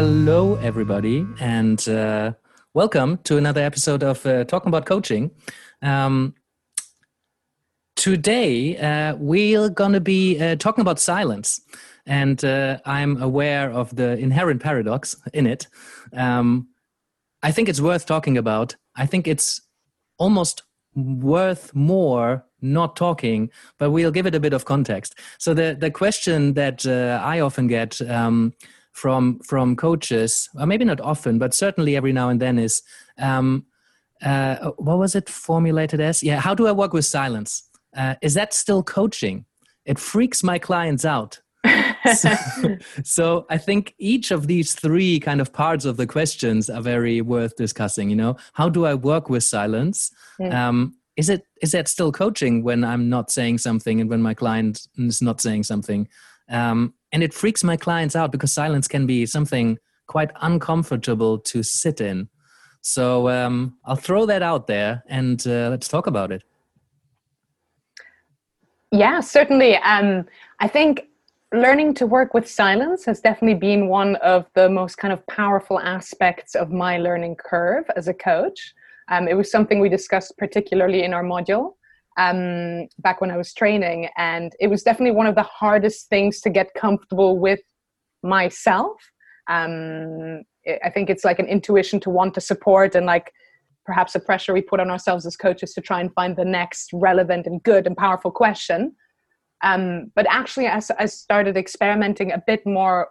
Hello, everybody, and uh, welcome to another episode of uh, Talking About Coaching. Um, today, uh, we're going to be uh, talking about silence, and uh, I'm aware of the inherent paradox in it. Um, I think it's worth talking about. I think it's almost worth more not talking, but we'll give it a bit of context. So the the question that uh, I often get um, from from coaches, or maybe not often, but certainly every now and then, is um, uh, what was it formulated as? Yeah, how do I work with silence? Uh, is that still coaching? It freaks my clients out. so, so, I think each of these three kind of parts of the questions are very worth discussing. You know, how do I work with silence? Yeah. Um, is it is that still coaching when I'm not saying something and when my client is not saying something? Um, and it freaks my clients out because silence can be something quite uncomfortable to sit in. So um, I'll throw that out there and uh, let's talk about it. Yeah, certainly. Um, I think learning to work with silence has definitely been one of the most kind of powerful aspects of my learning curve as a coach. Um, it was something we discussed particularly in our module um, back when I was training, and it was definitely one of the hardest things to get comfortable with myself. Um, I think it's like an intuition to want to support and like perhaps a pressure we put on ourselves as coaches to try and find the next relevant and good and powerful question. Um, but actually, as I started experimenting a bit more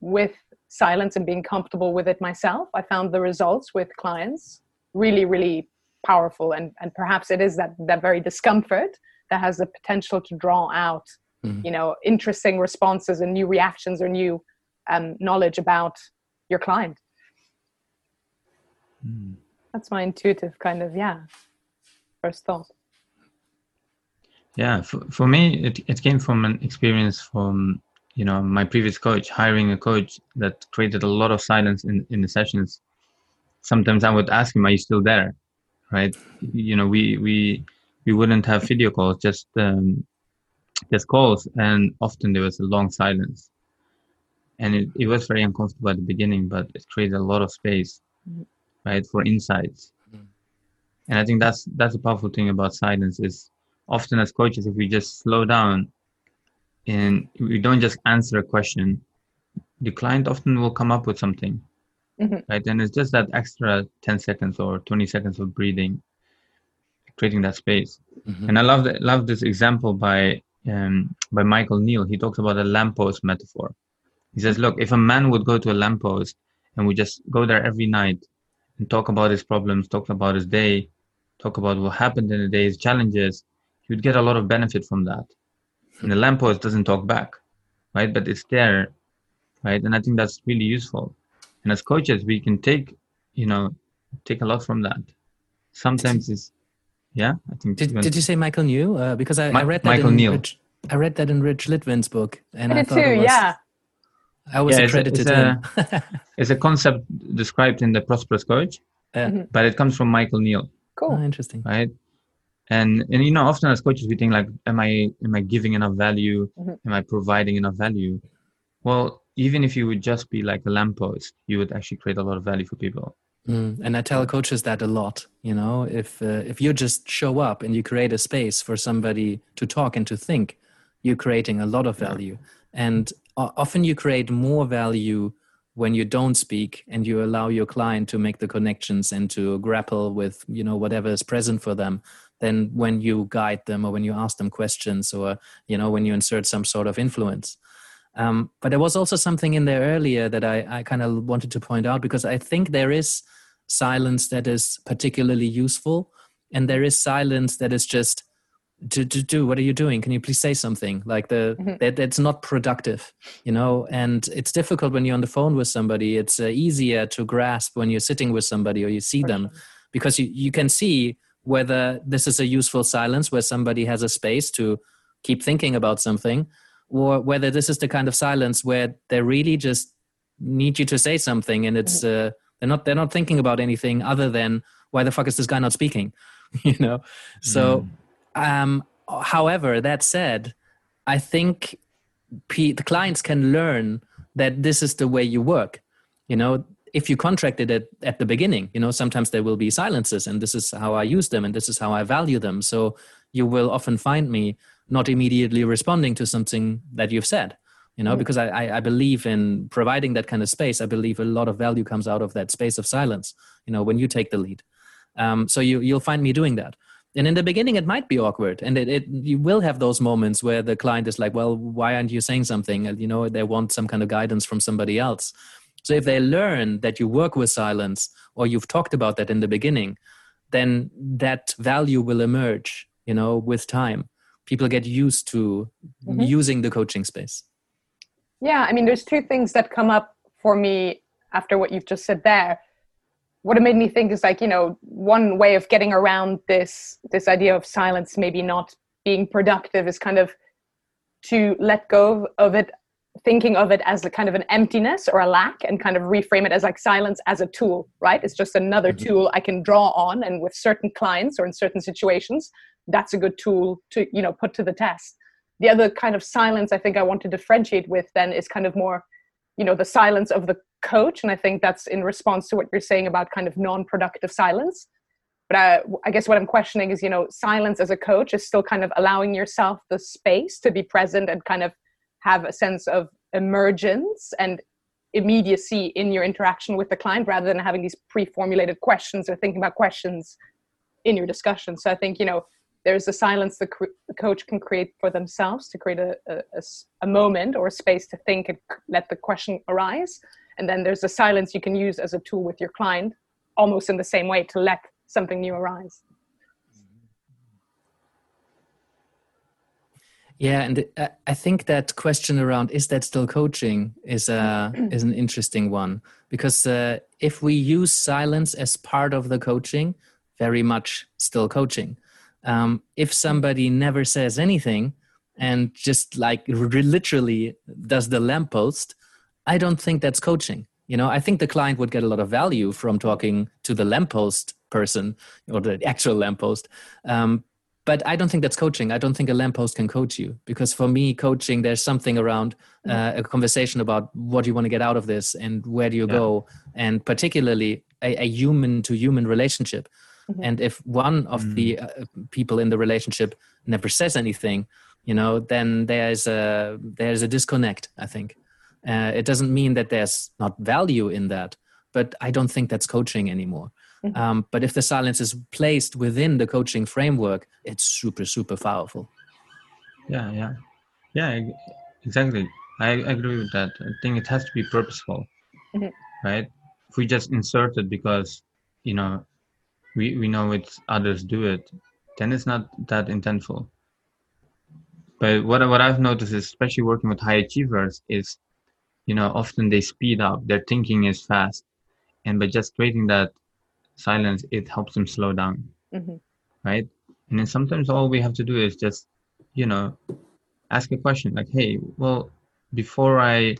with silence and being comfortable with it myself, I found the results with clients really, really powerful. And, and perhaps it is that, that very discomfort that has the potential to draw out, mm-hmm. you know, interesting responses and new reactions or new um, knowledge about your client. Mm. That's my intuitive kind of, yeah, first thought. Yeah, for, for me, it, it came from an experience from, you know, my previous coach, hiring a coach that created a lot of silence in, in the sessions. Sometimes I would ask him, are you still there? Right. You know, we, we, we wouldn't have video calls, just, um, just calls. And often there was a long silence. And it, it was very uncomfortable at the beginning, but it created a lot of space, mm-hmm. right, for insights. Mm-hmm. And I think that's, that's a powerful thing about silence is often as coaches, if we just slow down and we don't just answer a question, the client often will come up with something, mm-hmm. right? And it's just that extra 10 seconds or 20 seconds of breathing, creating that space. Mm-hmm. And I love that, love this example by, um, by Michael Neill. He talks about a lamppost metaphor. He says, look, if a man would go to a lamppost and we just go there every night and talk about his problems, talk about his day, talk about what happened in the day, his challenges, you'd get a lot of benefit from that. And the lamppost doesn't talk back, right? But it's there, right? And I think that's really useful. And as coaches, we can take, you know, take a lot from that. Sometimes it's, yeah, I think. Did, did you say Michael New? Uh, because I, Ma- I, read that Michael in Neil. Rich, I read that in Rich Litvin's book, and I, I thought too. it was, yeah. I was Yeah, accredited it's a, him. it's, a, it's a concept described in the Prosperous Coach, Yeah. Mhm. but it comes from Michael Neill, Cool. Oh, interesting. right? And and you know, often as coaches, we think like, am I am I giving enough value? Mhm. Am I providing enough value? Well, even if you would just be like a lamppost, you would actually create a lot of value for people. Mm, and I tell coaches that a lot. You know, if uh, if you just show up and you create a space for somebody to talk and to think, you're creating a lot of value. And o- often you create more value when you don't speak and you allow your client to make the connections and to grapple with you know whatever is present for them than when you guide them or when you ask them questions or you know when you insert some sort of influence. Um, but there was also something in there earlier that I, I kind of wanted to point out because I think there is silence that is particularly useful, and there is silence that is just to, to do what are you doing can you please say something like the Mhm. that that's not productive you know and it's difficult when you're on the phone with somebody it's uh, easier to grasp when you're sitting with somebody or you see For them sure. because you, you can see whether this is a useful silence where somebody has a space to keep thinking about something or whether this is the kind of silence where they really just need you to say something and it's uh, they're not they're not thinking about anything other than why the fuck is this guy not speaking? You know? So um however that said i think P- the clients can learn that this is the way you work. You know if you contracted it at the beginning you know sometimes there will be silences and this is how i use them and this is how i value them. So you will often find me not immediately responding to something that you've said you know because I, I believe in providing that kind of space. I believe a lot of value comes out of that space of silence you know when you take the lead. Um, so you, you'll find me doing that. And in the beginning it might be awkward and it, it, you will have those moments where the client is like well why aren't you saying something? And you know they want some kind of guidance from somebody else. So if they learn that you work with silence or you've talked about that in the beginning then that value will emerge you know with time people get used to mm-hmm. using the coaching space yeah i mean there's two things that come up for me after what you've just said there what it made me think is like you know one way of getting around this this idea of silence maybe not being productive is kind of to let go of it thinking of it as a kind of an emptiness or a lack and kind of reframe it as like silence as a tool right it's just another mm-hmm. tool i can draw on and with certain clients or in certain situations that's a good tool to you know put to the test. The other kind of silence i think i want to differentiate with then is kind of more you know the silence of the coach. And i think that's in response to what you're saying about kind of non-productive silence. But I, I, guess what i'm questioning is you know silence as a coach is still kind of allowing yourself the space to be present and kind of have a sense of emergence and immediacy in your interaction with the client rather than having these pre-formulated questions or thinking about questions in your discussion. So i think you know there's a silence the, the coach can create for themselves to create a, a, a, moment or a space to think and let the question arise. And then there's a silence you can use as a tool with your client almost in the same way to let something new arise. Yeah and i think that question around is that still coaching is a is an interesting one. Because uh, if we use silence as part of the coaching very much still coaching um, if somebody never says anything and just like literally does the lamppost I don't think that's coaching. You know, I think the client would get a lot of value from talking to the lamppost person or the actual lamppost. Um, but I don't think that's coaching. I don't think a lamppost can coach you because for me, coaching, there's something around uh, mm-hmm. a conversation about what do you want to get out of this and where do you yeah. go, and particularly a, human to human relationship. Mm-hmm. And if one of mm. the uh, people in the relationship never says anything, you know, then there's a there's a disconnect. I think. Uh, it doesn't mean that there's not value in that, but I don't think that's coaching anymore. Mm-hmm. Um, but if the silence is placed within the coaching framework, it's super, super powerful. Yeah, yeah, yeah, exactly. I agree with that. I think it has to be purposeful, mm-hmm. right? If we just insert it because, you know, we, we know it's others do it, then it's not that intentful. But what, what I've noticed, is, especially working with high achievers, is you know often they speed up. Their thinking is fast. And by just creating that silence it helps them slow down. Mm-hmm. right? And then sometimes all we have to do is just you know ask a question like hey well before i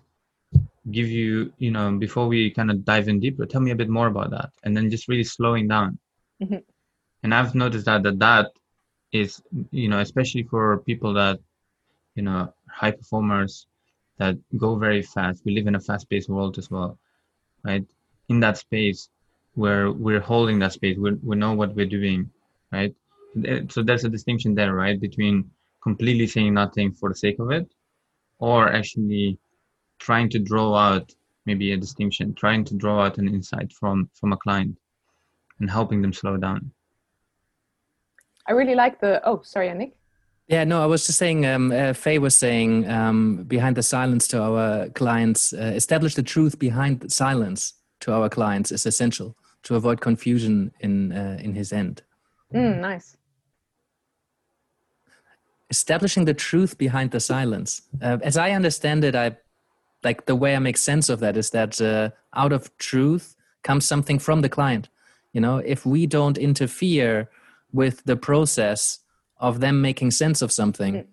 give you you know before we kind of dive in deeper tell me a bit more about that. And then just really slowing down mm-hmm. and i've noticed that that that is you know especially for people that you know high performers that go very fast. We live in a fast-paced world as well, right? In that space where we're holding that space, we we know what we're doing, right? So there's a distinction there, right, between completely saying nothing for the sake of it, or actually trying to draw out maybe a distinction, trying to draw out an insight from from a client, and helping them slow down. I really like the. Oh, sorry, Annick. Yeah, no, I was just saying, um, uh, Faye was saying um, behind the silence to our clients, uh, establish the truth behind the silence to our clients is essential to avoid confusion in, uh, in his end. Mm, nice. Establishing the truth behind the silence. Uh, as I understand it, I like the way I make sense of that is that uh, out of truth comes something from the client. You know, if we don't interfere with the process of them making sense of something mm.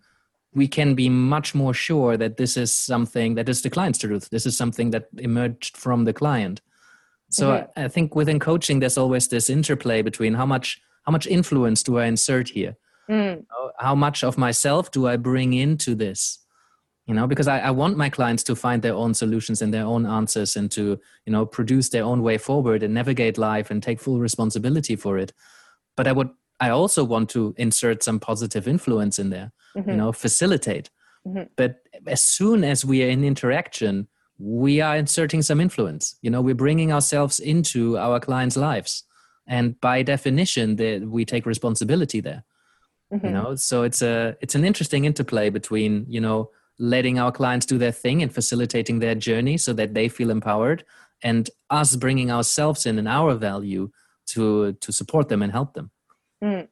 we can be much more sure that this is something that is the client's truth this is something that emerged from the client so mm-hmm. I, I think within coaching there's always this interplay between how much how much influence do i insert here mm. how much of myself do i bring into this you know because I, I want my clients to find their own solutions and their own answers and to you know produce their own way forward and navigate life and take full responsibility for it but i would i also want to insert some positive influence in there mm-hmm. you know facilitate mm-hmm. but as soon as we are in interaction we are inserting some influence you know we're bringing ourselves into our clients lives and by definition that we take responsibility there mm-hmm. you know so it's a it's an interesting interplay between you know letting our clients do their thing and facilitating their journey so that they feel empowered and us bringing ourselves in and our value to to support them and help them. Mm.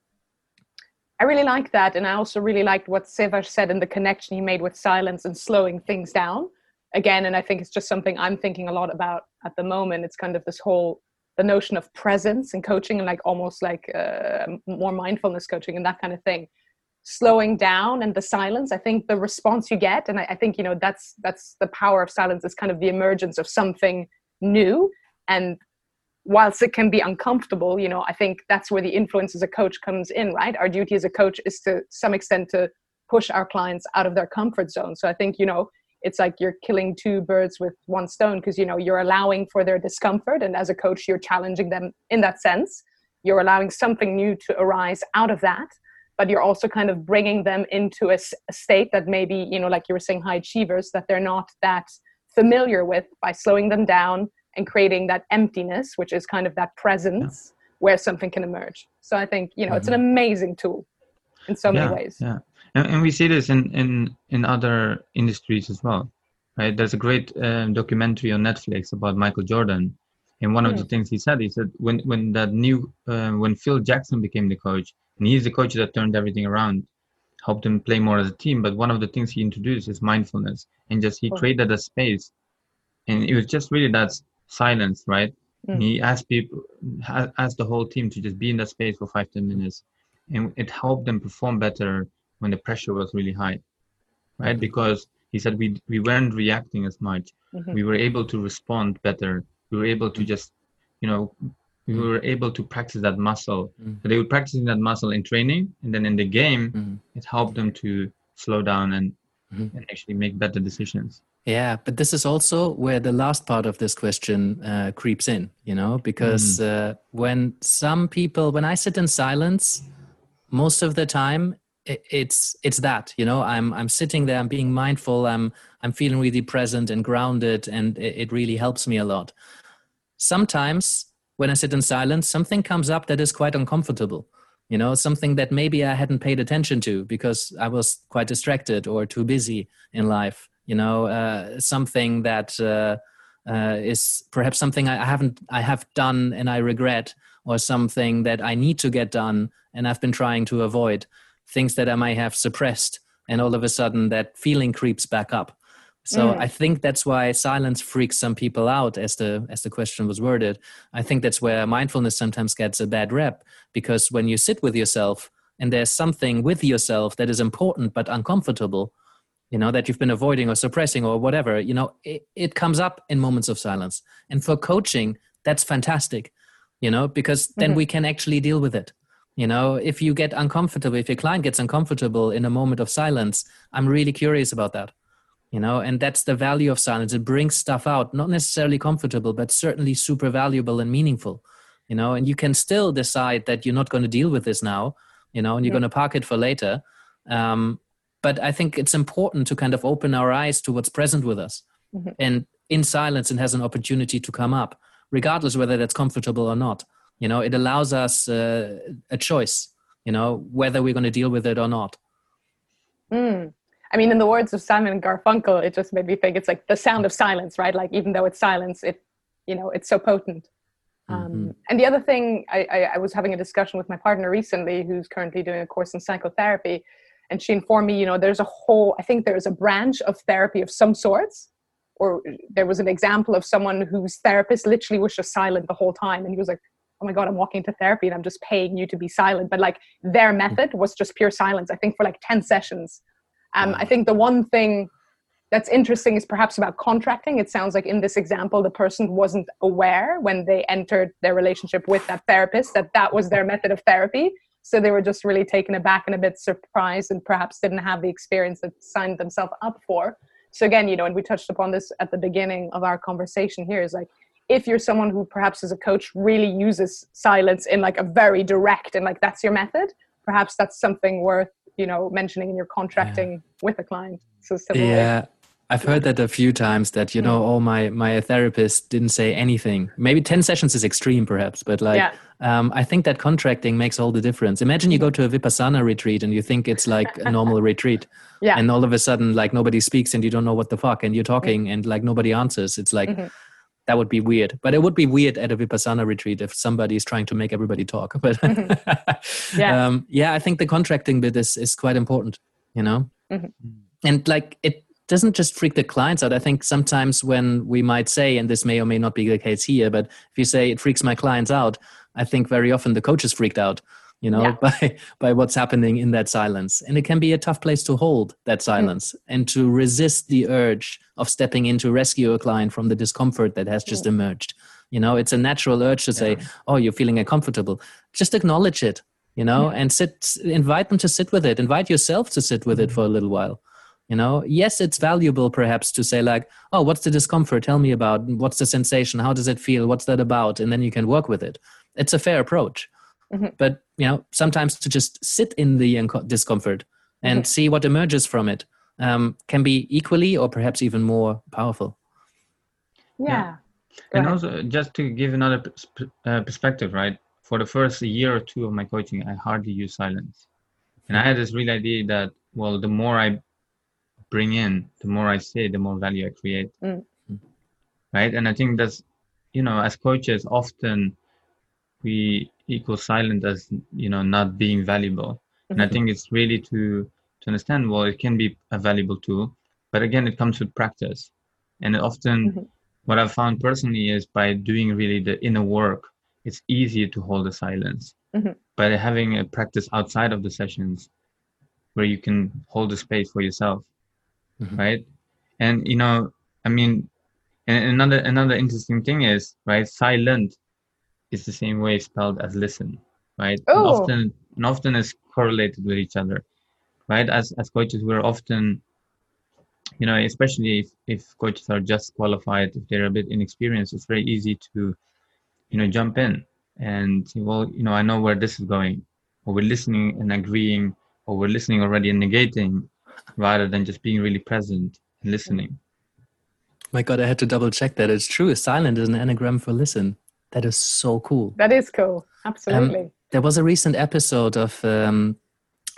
i really like that and i also really liked what Siva said in the connection he made with silence and slowing things down. Again and i think it's just something i'm thinking a lot about at the moment. It's kind of this whole the notion of presence and coaching and like almost like uh, more mindfulness coaching and that kind of thing slowing down and the silence i think the response you get and I, I, think you know that's that's the power of silence is kind of the emergence of something new. And whilst it can be uncomfortable you know i think that's where the influence as a coach comes in right? Our duty as a coach is to some extent to push our clients out of their comfort zone. So i think you know it's like you're killing two birds with one stone because you know you're allowing for their discomfort and as a coach you're challenging them in that sense. You're allowing something new to arise out of that but you're also kind of bringing them into a, a state that maybe you know like you were saying high achievers that they're not that familiar with by slowing them down and creating that emptiness which is kind of that presence yeah. where something can emerge so i think you know mm-hmm. it's an mm-hmm. amazing tool in so yeah, many ways yeah and, and, we see this in in in other industries as well right there's a great um, documentary on netflix about michael jordan and one mm. of the mm. things he said he said when when that new uh, when phil jackson became the coach and he's the coach that turned everything around, helped him play more as a team. But one of the things he introduced is mindfulness, and just he created a space, and it was just really that silence, right? Mm. He asked people, asked the whole team to just be in that space for five ten minutes, and it helped them perform better when the pressure was really high, right? Because he said we we weren't reacting as much, mm-hmm. we were able to respond better. We were able to just, you know, we mm-hmm. were able to practice that muscle. Mm-hmm. So they were practicing that muscle in training, and then in the game, mm-hmm. it helped them to slow down and, mm-hmm. and actually make better decisions. Yeah, but this is also where the last part of this question uh, creeps in, you know, because mm-hmm. uh, when some people, when I sit in silence, most of the time it's it's that you know i'm i'm sitting there i'm being mindful i'm i'm feeling really present and grounded and it, it really helps me a lot sometimes when I sit in silence, something comes up that is quite uncomfortable. You know, something that maybe I hadn't paid attention to because I was quite distracted or too busy in life. You know, uh, something that uh, uh, is perhaps something I haven't, I have done and I regret, or something that I need to get done and I've been trying to avoid. Things that I might have suppressed, and all of a sudden that feeling creeps back up so mm. I think that's why silence freaks some people out, as the as the question was worded. I think that's where mindfulness sometimes gets a bad rep because when you sit with yourself and there's something with yourself that is important but uncomfortable, you know that you've been avoiding or suppressing or whatever, you know it, it comes up in moments of silence. And for coaching, that's fantastic, you know, because then mm-hmm. we can actually deal with it. You know, if you get uncomfortable, if your client gets uncomfortable in a moment of silence, I'm really curious about that you know and that's the value of silence it brings stuff out not necessarily comfortable but certainly super valuable and meaningful you know and you can still decide that you're not going to deal with this now you know and you're yeah. going to park it for later um, but i think it's important to kind of open our eyes to what's present with us mm-hmm. and in silence it has an opportunity to come up regardless whether that's comfortable or not you know it allows us uh, a choice you know whether we're going to deal with it or not mm. I mean, in the words of Simon Garfunkel, it just made me think it's like the sound of silence, right? Like even though it's silence, it, you know, it's so potent. Um, mm-hmm. and the other thing, I, I, I, was having a discussion with my partner recently, who's currently doing a course in psychotherapy, and she informed me, you know, there's a whole, I think there's a branch of therapy of some sorts, or there was an example of someone whose therapist literally was just silent the whole time, and he was like, oh my god i'm walking to therapy and i'm just paying you to be silent but like their mm. method was just pure silence i think for like 10 sessions um, I think the one thing that's interesting is perhaps about contracting. It sounds like in this example, the person wasn't aware when they entered their relationship with that therapist that that was their method of therapy. So they were just really taken aback and a bit surprised and perhaps didn't have the experience that signed themselves up for. so again you know and we touched upon this at the beginning of our conversation here is like if you're someone who perhaps as a coach really uses silence in like a very direct and like that's your method perhaps that's something worth you know mentioning in your contracting yeah. with a client so yeah I've heard that a few times that you know, oh my my therapist didn't say anything. Maybe ten sessions is extreme, perhaps, but like yeah. um, I think that contracting makes all the difference. Imagine you go to a vipassana retreat and you think it's like a normal retreat, yeah, and all of a sudden like nobody speaks and you don't know what the fuck and you're talking and like nobody answers. It's like mm-hmm. That would be weird. But it would be weird at a vipassana retreat if somebody is trying to make everybody talk. But mm-hmm. yeah, um, yeah, I think the contracting bit is is quite important. You know, mm-hmm. and like it doesn't just freak the clients out. I think sometimes when we might say, and this may or may not be the case here, but if you say it freaks my clients out, I think very often the coach is freaked out, you know, yeah. by by what's happening in that silence. And it can be a tough place to hold that hmm. silence mm. and to resist the urge of stepping in to rescue a client from the discomfort that has just mm. emerged. You know, it's a natural urge to say, yeah. "Oh, you're feeling uncomfortable." Just acknowledge it, you know, and sit invite them to sit with it. Invite yourself to sit with it hmm. for a little while you know yes it's valuable perhaps to say like oh what's the discomfort tell me about what's the sensation how does it feel what's that about and then you can work with it it's a fair approach mm-hmm. but you know sometimes to just sit in the discomfort and mm-hmm. see what emerges from it um, can be equally or perhaps even more powerful yeah, yeah. and ahead. also just to give another uh, perspective right for the first year or two of my coaching i hardly use silence and i had this real idea that well the more i bring in, the more I say, the more value I create. Mm. Right. And I think that's, you know, as coaches, often we equal silent as, you know, not being valuable. Mm-hmm. And I mm-hmm. think it's really to, to understand, well, it can be a valuable tool, but again, it comes with practice. And often mm-hmm. what I've found personally is by doing really the inner work, it's easier to hold the silence. Mm-hmm. By having a practice outside of the sessions where you can hold the space for yourself mm-hmm. right? And you know, I mean, and another another interesting thing is right. Silent is the same way spelled as listen, right? And oh. often and often is correlated with each other, right? As as coaches, we're often you know, especially if, if coaches are just qualified, if they're a bit inexperienced, it's very easy to, you know, jump in and say, well, you know, I know where this is going, or we're listening and agreeing, or we're listening already and negating, rather than just being really present and listening. My God, I had to double check that. It's true. Silent is an anagram for listen. That is so cool. That is cool. Absolutely. Um, there was a recent episode of, um,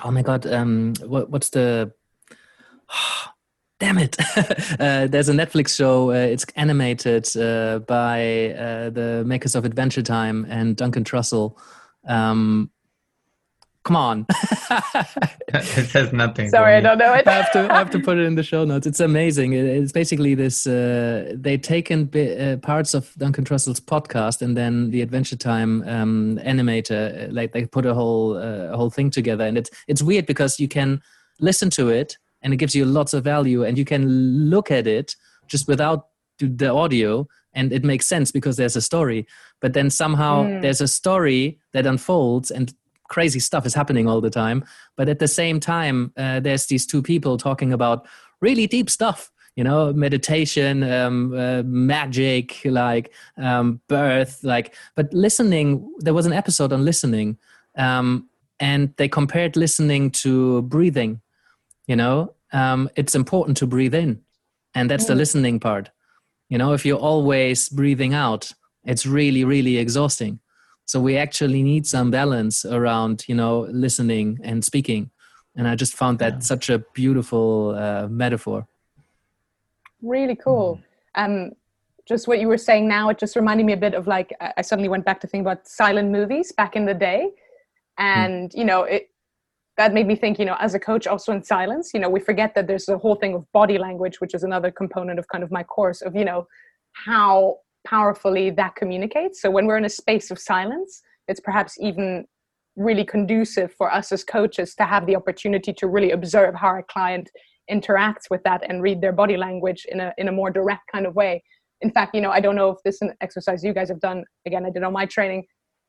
oh my God, um, what, what's the, oh, damn it. uh, there's a Netflix show. Uh, it's animated uh, by uh, the makers of Adventure Time and Duncan Trussell. Um, Come on. it says nothing. Sorry, I don't know it. I have to I have to put it in the show notes. It's amazing. it's basically this. Uh, they taken uh, parts of Duncan Trussell's podcast and then the Adventure Time um, animator. Uh, like they put a whole uh, whole thing together, and it's it's weird because you can listen to it and it gives you lots of value, and you can look at it just without the audio and it makes sense because there's a story but then somehow mm. there's a story that unfolds and crazy stuff is happening all the time. But at the same time, uh, there's these two people talking about really deep stuff. You know, meditation, um, uh, magic, like um, birth, like. But listening, there was an episode on listening, um, and they compared listening to breathing. You know, um, it's important to breathe in, and that's mm. the listening part. You know, if you're always breathing out, it's really, really exhausting so we actually need some balance around you know listening and speaking and i just found that yeah. such a beautiful uh, metaphor really cool mm. um just what you were saying now it just reminded me a bit of like i suddenly went back to think about silent movies back in the day mm. and mm. you know it that made me think you know as a coach also in silence you know we forget that there's a whole thing of body language which is another component of kind of my course of you know how powerfully that communicates. So when we're in a space of silence, it's perhaps even really conducive for us as coaches to have the opportunity to really observe how our client interacts with that and read their body language in a in a more direct kind of way. In fact, you know, I don't know if this is an exercise you guys have done. Again, I did on my training,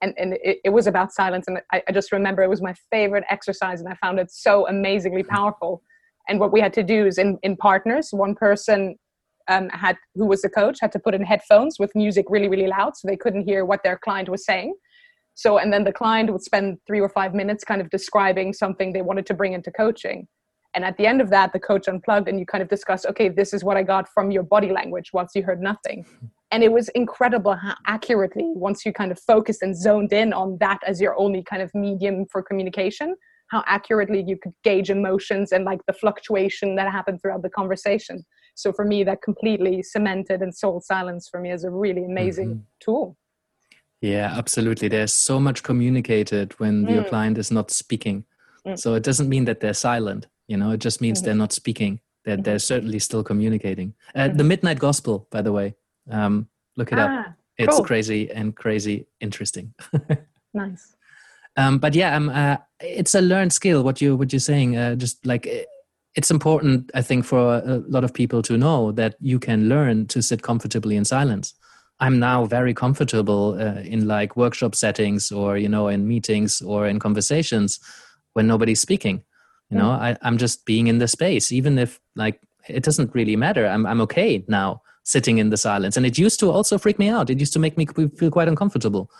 and and it, it was about silence, and I, I just remember it was my favorite exercise, and I found it so amazingly powerful And what we had to do is in, in partners, one person um, had who was the coach had to put in headphones with music really really loud so they couldn't hear what their client was saying. So and then the client would spend three or five minutes kind of describing something they wanted to bring into coaching. And at the end of that the coach unplugged and you kind of discuss okay this is what i got from your body language once you heard nothing. And it was incredible how accurately once you kind of focused and zoned in on that as your only kind of medium for communication how accurately you could gauge emotions and like the fluctuation that happened throughout the conversation so for me that completely cemented and sold silence for me as a really amazing mm-hmm. tool yeah absolutely there's so much communicated when mm. your client is not speaking mm. so it doesn't mean that they're silent you know it just means mm-hmm. they're not speaking they're, mm-hmm. they're certainly still communicating uh, the mm-hmm. midnight gospel by the way um, look it ah, up it's cool. crazy and crazy interesting nice um, but yeah um, uh, it's a learned skill what you what you're saying uh, just like it's important, I think, for a lot of people to know that you can learn to sit comfortably in silence. I'm now very comfortable uh, in like workshop settings or, you know, in meetings or in conversations when nobody's speaking. You know, mm. I, I'm just being in the space, even if like it doesn't really matter. I'm, I'm okay now sitting in the silence. And it used to also freak me out. It used to make me feel quite uncomfortable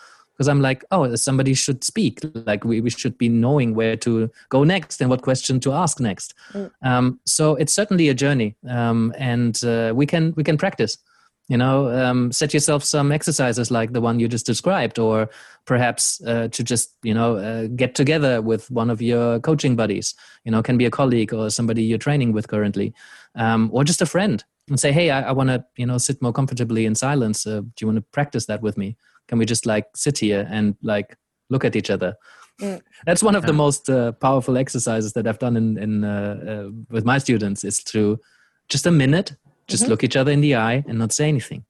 because I'm like, oh, somebody should speak. Like we, we should be knowing where to go next and what question to ask next. Mm. Um, so it's certainly a journey, um, and uh, we can we can practice. You know, um, set yourself some exercises like the one you just described, or perhaps uh, to just you know uh, get together with one of your coaching buddies. You know, can be a colleague or somebody you're training with currently, um, or just a friend, and say, hey, I, I want to you know sit more comfortably in silence. Uh, do you want to practice that with me? Can we just like sit here and like look at each other mm. that's one of the most uh, powerful exercises that i've done in, in uh, uh, with my students is to just a minute just mm-hmm. look each other in the eye and not say anything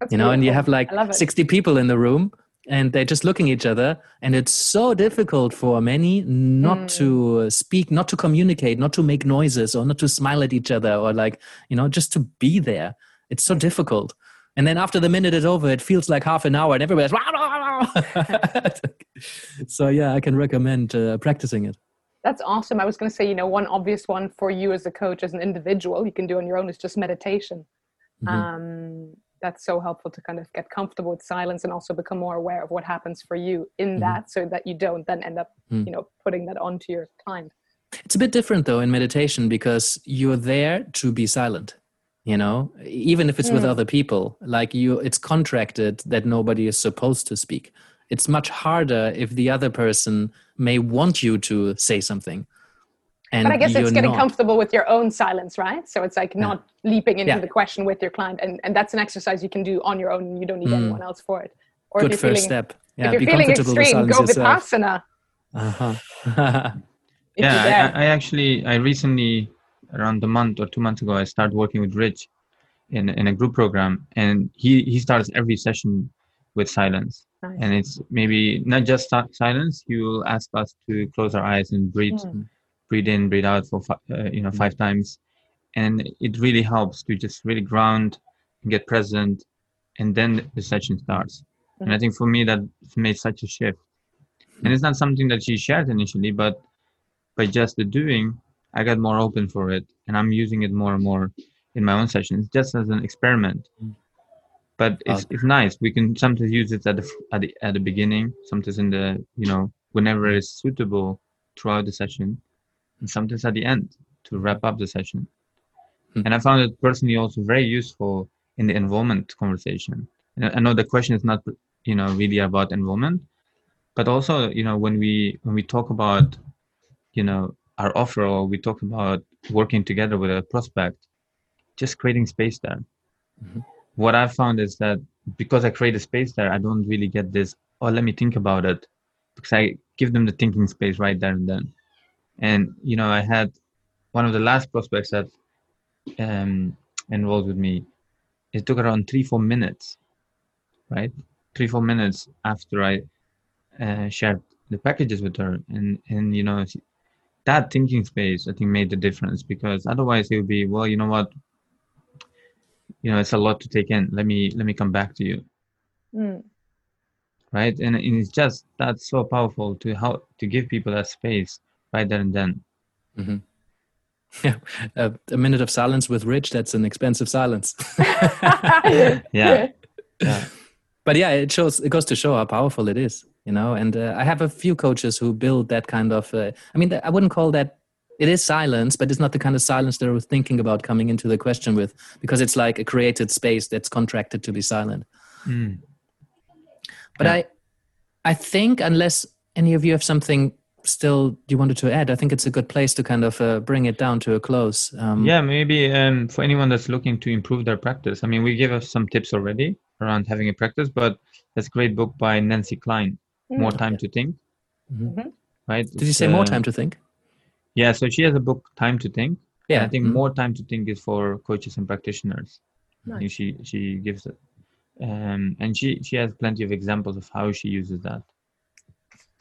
that's you know beautiful. and you have like 60 people in the room and they're just looking at each other and it's so difficult for many not mm. to speak not to communicate not to make noises or not to smile at each other or like you know just to be there it's so difficult and then after the minute is over, it feels like half an hour, and everybody's. so yeah, I can recommend uh, practicing it. That's awesome. I was going to say, you know, one obvious one for you as a coach, as an individual, you can do on your own is just meditation. Mm-hmm. Um, that's so helpful to kind of get comfortable with silence and also become more aware of what happens for you in mm-hmm. that, so that you don't then end up, mm. you know, putting that onto your client. It's a bit different though in meditation because you're there to be silent you know even if it's mm. with other people like you it's contracted that nobody is supposed to speak it's much harder if the other person may want you to say something and but i guess it's getting not. comfortable with your own silence right so it's like not yeah. leaping into yeah. the question with your client and, and that's an exercise you can do on your own and you don't need mm. anyone else for it or good first feeling, step yeah, if you're feeling extreme go vipassana uh-huh. yeah I, I actually i recently around a month or two months ago, I started working with Rich in in a group program, and he he starts every session with silence, nice. and it's maybe not just silence. He will ask us to close our eyes and breathe, mm. breathe in, breathe out for uh, you know five times, and it really helps to just really ground and get present, and then the session starts. Mm. And I think for me that made such a shift, and it's not something that she shared initially, but by just the doing I got more open for it, and I'm using it more and more in my own sessions, just as an experiment. Mm. But it's okay. it's nice. We can sometimes use it at the at the at the beginning, sometimes in the you know whenever it's suitable throughout the session, and sometimes at the end to wrap up the session. Hmm. And I found it personally also very useful in the enrollment conversation. And I know the question is not you know really about enrollment, but also you know when we when we talk about you know our offer or we talk about working together with a prospect just creating space there. Mm-hmm. what i've found is that because i create a space there i don't really get this oh let me think about it because i give them the thinking space right there and then. And you know i had one of the last prospects that um, enrolled with me. It took around three four minutes right? Three four minutes after i uh, shared the packages with her. And and you know she, that thinking space i think made the difference because otherwise it would be well you know what you know it's a lot to take in let me let me come back to you mm. right and, and it's just that's so powerful to help to give people that space right there and then mm-hmm. Yeah, uh, a minute of silence with Rich, that's an expensive silence. yeah. yeah. But yeah, it shows, it goes to show how powerful it is, you know. And uh, I have a few coaches who build that kind of, uh, I mean, I wouldn't call that, it is silence, but it's not the kind of silence they're thinking about coming into the question with, because it's like a created space that's contracted to be silent. Mm. But Yeah. I, I think unless any of you have something still you wanted to add, I think it's a good place to kind of uh, bring it down to a close. Um, Yeah, maybe um, for anyone that's looking to improve their practice. I mean, we gave us some tips already around having a practice, but that's a great book by Nancy Kline, More Time to Think. Mhm. Right? Did you It's, say more uh, time to think? Yeah, so she has a book, Time to Think. Yeah, I think mhm. more time to think is for coaches and practitioners. I think Nice. She she gives it, um, and she she has plenty of examples of how she uses that.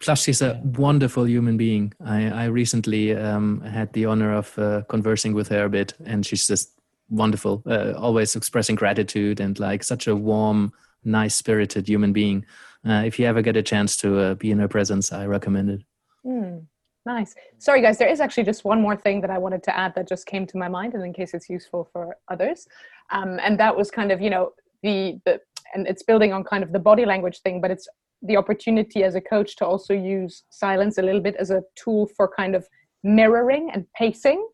Plus, she's a wonderful human being. I, I recently um, had the honor of uh, conversing with her a bit, and she's just wonderful. Uh, always expressing gratitude and like such a warm, nice spirited human being. Uh, if you ever get a chance to uh, be in her presence, I recommend it. Hmm, nice. Sorry, guys. There is actually just one more thing that I wanted to add that just came to my mind, and in case it's useful for others, um, and that was kind of you know the the and it's building on kind of the body language thing, but it's the opportunity as a coach to also use silence a little bit as a tool for kind of mirroring and pacing.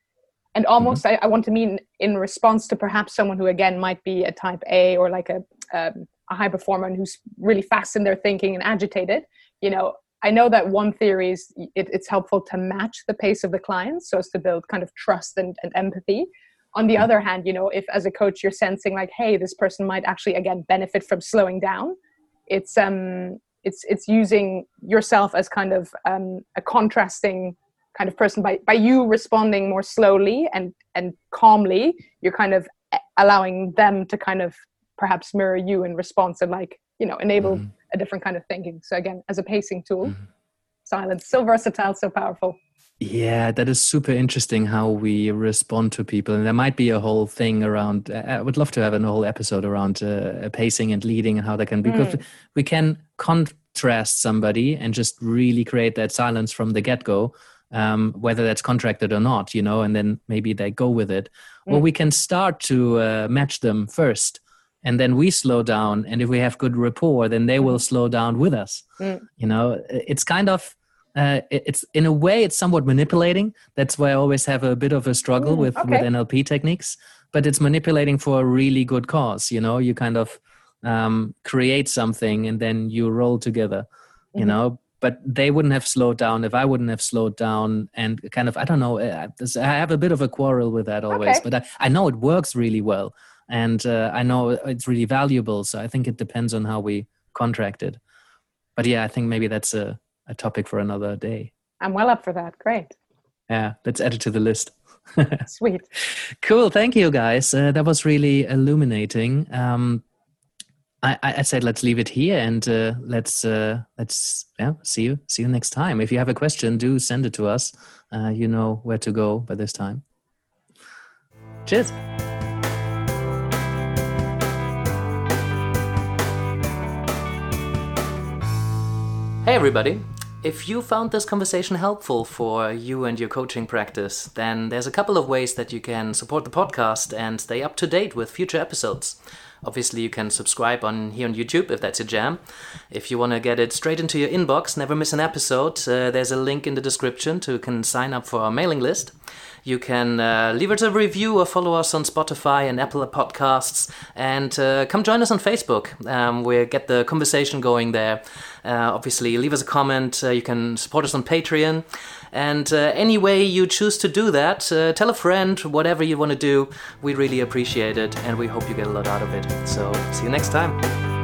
And almost, I, I want to mean in response to perhaps someone who again might be a type A or like a um, a high performer and who's really fast in their thinking and agitated. You know, I know that one theory is it, it's helpful to match the pace of the clients so as to build kind of trust and, and empathy. On the other hand, you know, if as a coach you're sensing like, hey, this person might actually again benefit from slowing down, it's um it's it's using yourself as kind of um, a contrasting kind of person by by you responding more slowly and and calmly you're kind of allowing them to kind of perhaps mirror you in response and like you know enable Mhm. a different kind of thinking so again as a pacing tool Mhm. silence so versatile so powerful Yeah, that is super interesting how we respond to people. And there might be a whole thing around, I would love to have a whole episode around uh, pacing and leading and how that can be. Because we can contrast somebody and just really create that silence from the get go, um, whether that's contracted or not, you know, and then maybe they go with it. Or Mm. we can start to uh, match them first. And then we slow down. And if we have good rapport, then they will slow down with us. Mm. You know, it's kind of, uh, it's in a way it's somewhat manipulating that's why i always have a bit of a struggle Mm, with with nlp techniques but it's manipulating for a really good cause you know you kind of um, create something and then you roll together you Mhm. know but they wouldn't have slowed down if i wouldn't have slowed down and kind of i don't know uh, i have a bit of a quarrel with that always Okay. but I, I know it works really well and uh, i know it's really valuable so i think it depends on how we contract it. But yeah i think maybe that's a, a topic for another day. I'm well up for that. Great. Yeah let's add it to the list. Sweet. Cool. Thank you guys. Uh, that was really illuminating. Um I, I I said let's leave it here and uh, let's uh, let's yeah see you see you next time. If you have a question, do send it to us. Uh, you know where to go by this time. Cheers. Hey, everybody. If you found this conversation helpful for you and your coaching practice, then there's a couple of ways that you can support the podcast and stay up to date with future episodes. Obviously, you can subscribe on here on YouTube if that's your jam. If you want to get it straight into your inbox, never miss an episode, uh, there's a link in the description to can sign up for our mailing list. You can uh, leave us a review or follow us on Spotify and Apple Podcasts, and uh, come join us on Facebook. Um, we get the conversation going there. Uh, obviously, leave us a comment. Uh, you can support us on Patreon, and uh, any way you choose to do that, tell a friend. Whatever you want to do, we really appreciate it, and we hope you get a lot out of it. So, see you next time.